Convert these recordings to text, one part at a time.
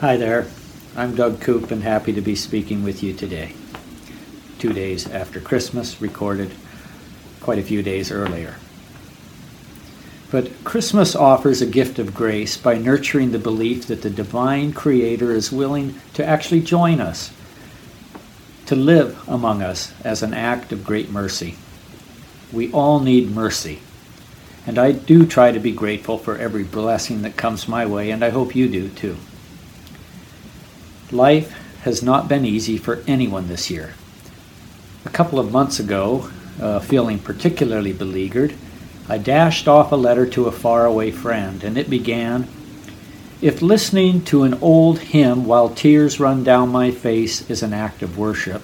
Hi there. I'm Doug Koop and happy to be speaking with you today. Two days after Christmas, recorded quite a few days earlier. But Christmas offers a gift of grace by nurturing the belief that the divine Creator is willing to actually join us, to live among us as an act of great mercy. We all need mercy. And I do try to be grateful for every blessing that comes my way, and I hope you do too. Life has not been easy for anyone this year. A couple of months ago, uh, feeling particularly beleaguered, I dashed off a letter to a faraway friend, and it began If listening to an old hymn while tears run down my face is an act of worship,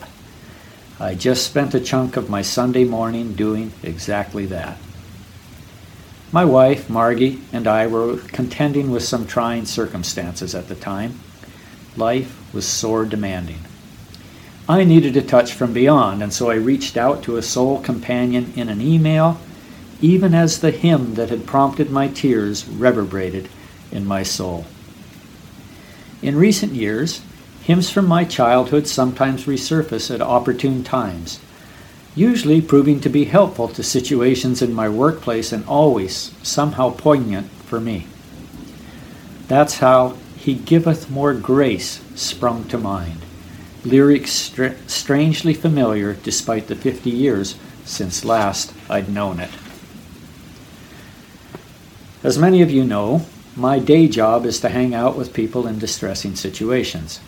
I just spent a chunk of my Sunday morning doing exactly that. My wife, Margie, and I were contending with some trying circumstances at the time. Life was sore demanding. I needed a touch from beyond, and so I reached out to a soul companion in an email even as the hymn that had prompted my tears reverberated in my soul. In recent years, hymns from my childhood sometimes resurface at opportune times, usually proving to be helpful to situations in my workplace and always somehow poignant for me. That's how He Giveth More Grace sprung to mind, lyrics str- strangely familiar despite the 50 years since last I'd known it. As many of you know, my day job is to hang out with people in distressing situations.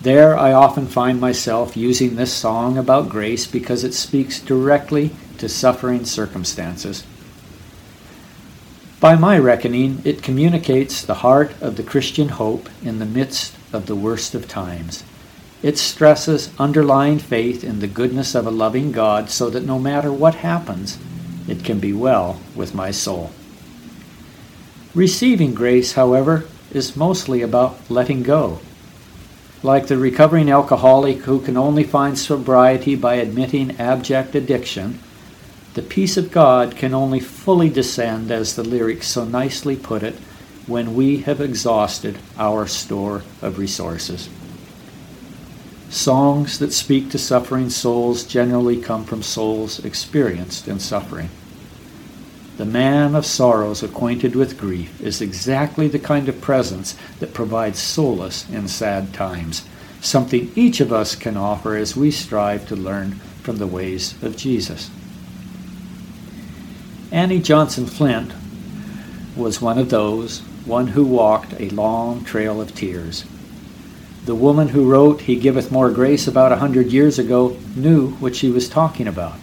There, I often find myself using this song about grace because it speaks directly to suffering circumstances. By my reckoning, it communicates the heart of the Christian hope in the midst of the worst of times. It stresses underlying faith in the goodness of a loving God so that no matter what happens, it can be well with my soul. Receiving grace, however, is mostly about letting go. Like the recovering alcoholic who can only find sobriety by admitting abject addiction, the peace of God can only fully descend, as the lyrics so nicely put it, when we have exhausted our store of resources. Songs that speak to suffering souls generally come from souls experienced in suffering. The man of sorrows acquainted with grief is exactly the kind of presence that provides solace in sad times, something each of us can offer as we strive to learn from the ways of Jesus. Annie Johnson Flint was one of those, one who walked a long trail of tears. The woman who wrote He Giveth More Grace about a hundred years ago knew what she was talking about.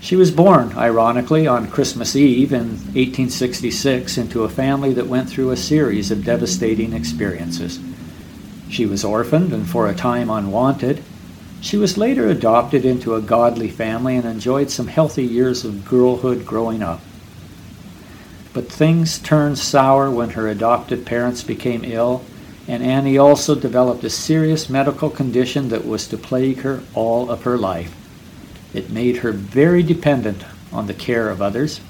She was born, ironically, on Christmas Eve in 1866 into a family that went through a series of devastating experiences. She was orphaned and for a time unwanted. She was later adopted into a godly family and enjoyed some healthy years of girlhood growing up. But things turned sour when her adopted parents became ill, and Annie also developed a serious medical condition that was to plague her all of her life. It made her very dependent on the care of others,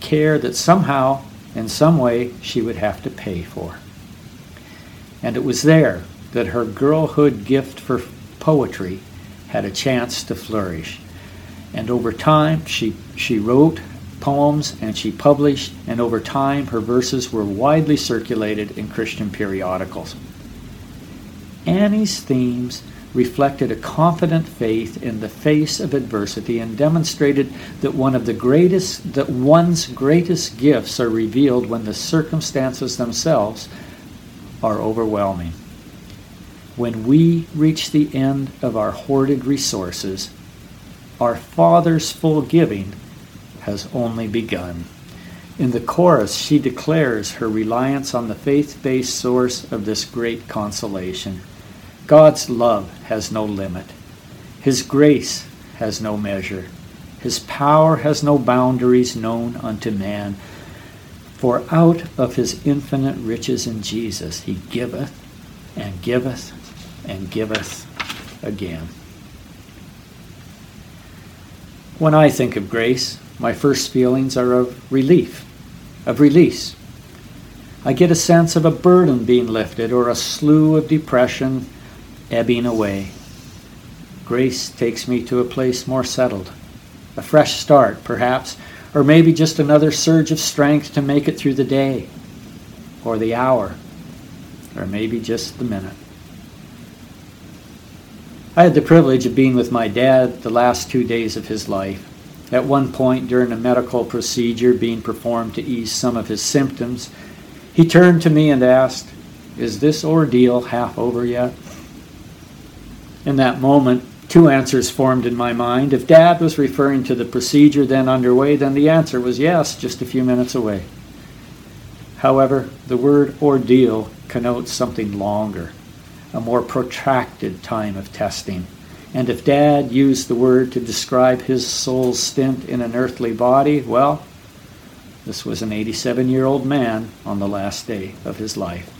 care that somehow, in some way, she would have to pay for. And it was there that her girlhood gift for poetry had a chance to flourish. And over time, she, she wrote poems and she published, and over time, her verses were widely circulated in Christian periodicals. Annie's themes reflected a confident faith in the face of adversity and demonstrated that one of the greatest that one's greatest gifts are revealed when the circumstances themselves are overwhelming. When we reach the end of our hoarded resources, our Father's full giving has only begun. In the chorus, she declares her reliance on the faith based source of this great consolation. God's love has no limit. His grace has no measure. His power has no boundaries known unto man. For out of his infinite riches in Jesus he giveth and giveth and giveth again. When I think of grace, my first feelings are of relief, of release. I get a sense of a burden being lifted or a slough of depression ebbing away. Grace takes me to a place more settled. A fresh start, perhaps, or maybe just another surge of strength to make it through the day, or the hour, or maybe just the minute. I had the privilege of being with my dad the last two days of his life. At one point during a medical procedure being performed to ease some of his symptoms, he turned to me and asked, Is this ordeal half over yet? In that moment, two answers formed in my mind. If Dad was referring to the procedure then underway, then the answer was yes, just a few minutes away. However, the word ordeal connotes something longer, a more protracted time of testing. And if Dad used the word to describe his soul's stint in an earthly body, well, this was an 87 year old man on the last day of his life.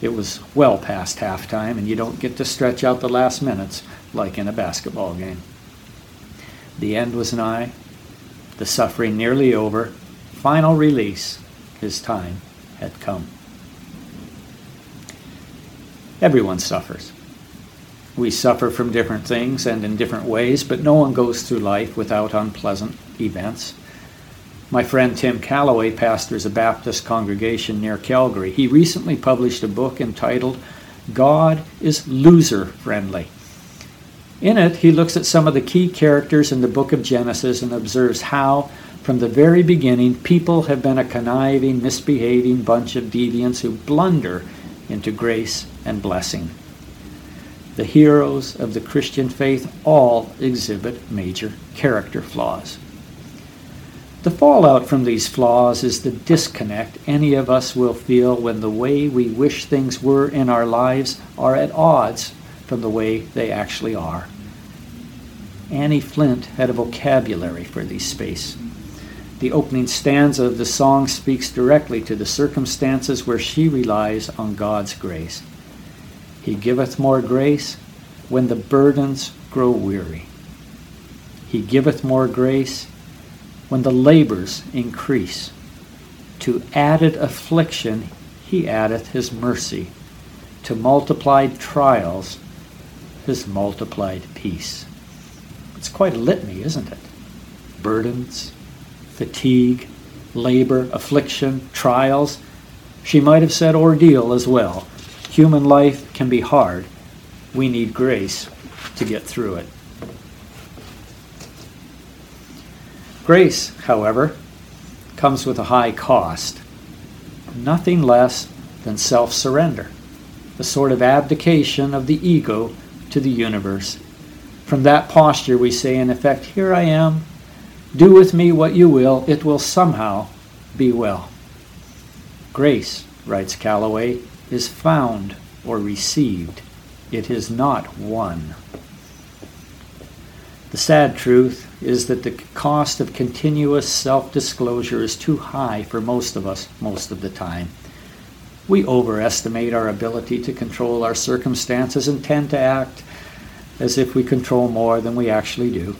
It was well past halftime, and you don't get to stretch out the last minutes like in a basketball game. The end was nigh, the suffering nearly over, final release, his time had come. Everyone suffers. We suffer from different things and in different ways, but no one goes through life without unpleasant events. My friend Tim Calloway pastors a Baptist congregation near Calgary. He recently published a book entitled God is Loser Friendly. In it, he looks at some of the key characters in the book of Genesis and observes how, from the very beginning, people have been a conniving, misbehaving bunch of deviants who blunder into grace and blessing. The heroes of the Christian faith all exhibit major character flaws. The fallout from these flaws is the disconnect any of us will feel when the way we wish things were in our lives are at odds from the way they actually are. Annie Flint had a vocabulary for these space. The opening stanza of the song speaks directly to the circumstances where she relies on God's grace. He giveth more grace when the burdens grow weary. He giveth more grace when the labors increase. To added affliction he addeth his mercy. To multiplied trials his multiplied peace. It's quite a litany, isn't it? Burdens, fatigue, labor, affliction, trials. She might have said ordeal as well. Human life can be hard. We need grace to get through it. Grace, however, comes with a high cost. Nothing less than self surrender, the sort of abdication of the ego to the universe. From that posture, we say, in effect, Here I am, do with me what you will, it will somehow be well. Grace, writes Calloway, is found or received, it is not won. The sad truth is that the cost of continuous self disclosure is too high for most of us most of the time. We overestimate our ability to control our circumstances and tend to act as if we control more than we actually do.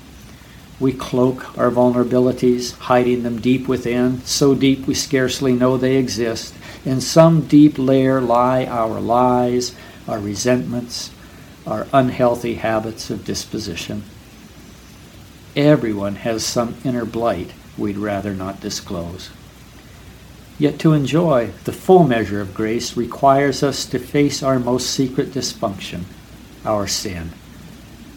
We cloak our vulnerabilities, hiding them deep within, so deep we scarcely know they exist. In some deep layer lie our lies, our resentments, our unhealthy habits of disposition. Everyone has some inner blight we'd rather not disclose. Yet to enjoy the full measure of grace requires us to face our most secret dysfunction, our sin.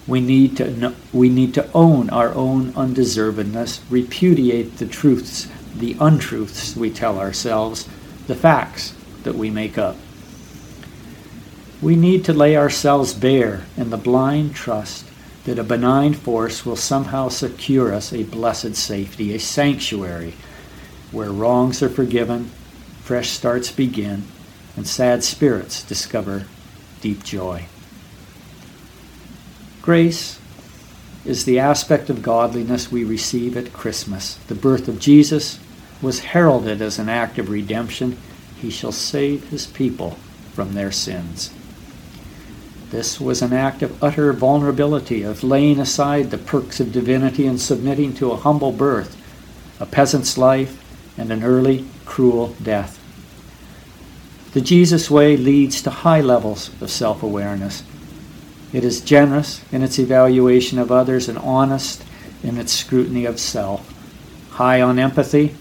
We need to, we need to own our own undeservedness, repudiate the truths, the untruths we tell ourselves, the facts that we make up. We need to lay ourselves bare in the blind trust that a benign force will somehow secure us a blessed safety, a sanctuary where wrongs are forgiven, fresh starts begin, and sad spirits discover deep joy. Grace is the aspect of godliness we receive at Christmas. The birth of Jesus was heralded as an act of redemption. He shall save his people from their sins. This was an act of utter vulnerability, of laying aside the perks of divinity and submitting to a humble birth, a peasant's life, and an early, cruel death. The Jesus way leads to high levels of self awareness. It is generous in its evaluation of others and honest in its scrutiny of self, high on empathy,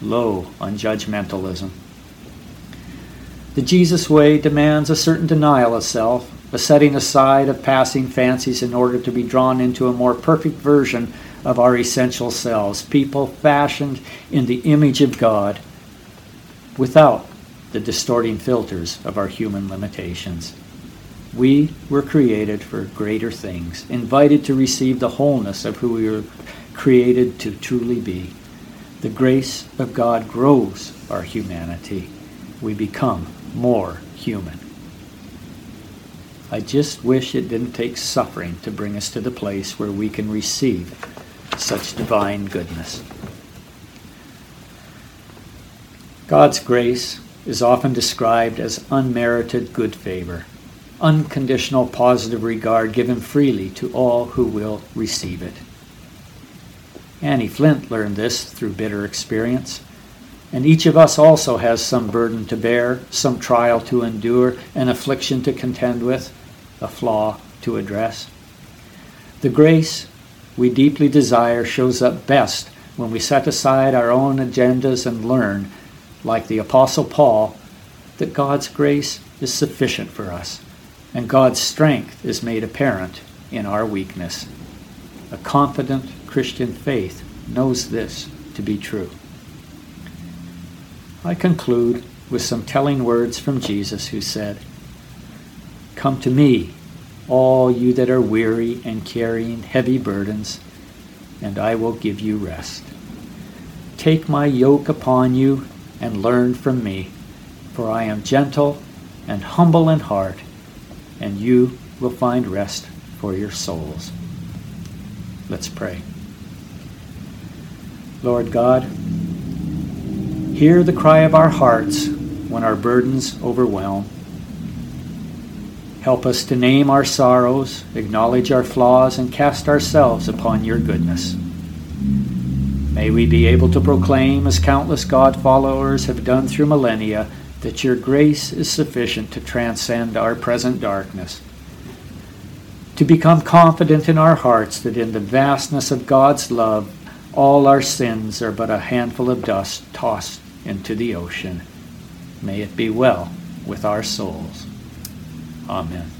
low on judgmentalism. The Jesus way demands a certain denial of self, a setting aside of passing fancies in order to be drawn into a more perfect version of our essential selves, people fashioned in the image of God without the distorting filters of our human limitations. We were created for greater things, invited to receive the wholeness of who we were created to truly be. The grace of God grows our humanity. We become more human. I just wish it didn't take suffering to bring us to the place where we can receive such divine goodness. God's grace is often described as unmerited good favor, unconditional positive regard given freely to all who will receive it. Annie Flint learned this through bitter experience. And each of us also has some burden to bear, some trial to endure, an affliction to contend with, a flaw to address. The grace we deeply desire shows up best when we set aside our own agendas and learn, like the Apostle Paul, that God's grace is sufficient for us, and God's strength is made apparent in our weakness. A confident Christian faith knows this to be true. I conclude with some telling words from Jesus who said, Come to me, all you that are weary and carrying heavy burdens, and I will give you rest. Take my yoke upon you and learn from me, for I am gentle and humble in heart, and you will find rest for your souls. Let's pray. Lord God, hear the cry of our hearts when our burdens overwhelm Help us to name our sorrows, acknowledge our flaws, and cast ourselves upon your goodness. May we be able to proclaim, as countless God followers have done through millennia, that your grace is sufficient to transcend our present darkness. To become confident in our hearts that in the vastness of God's love, all our sins are but a handful of dust tossed into the ocean. May it be well with our souls. Amen.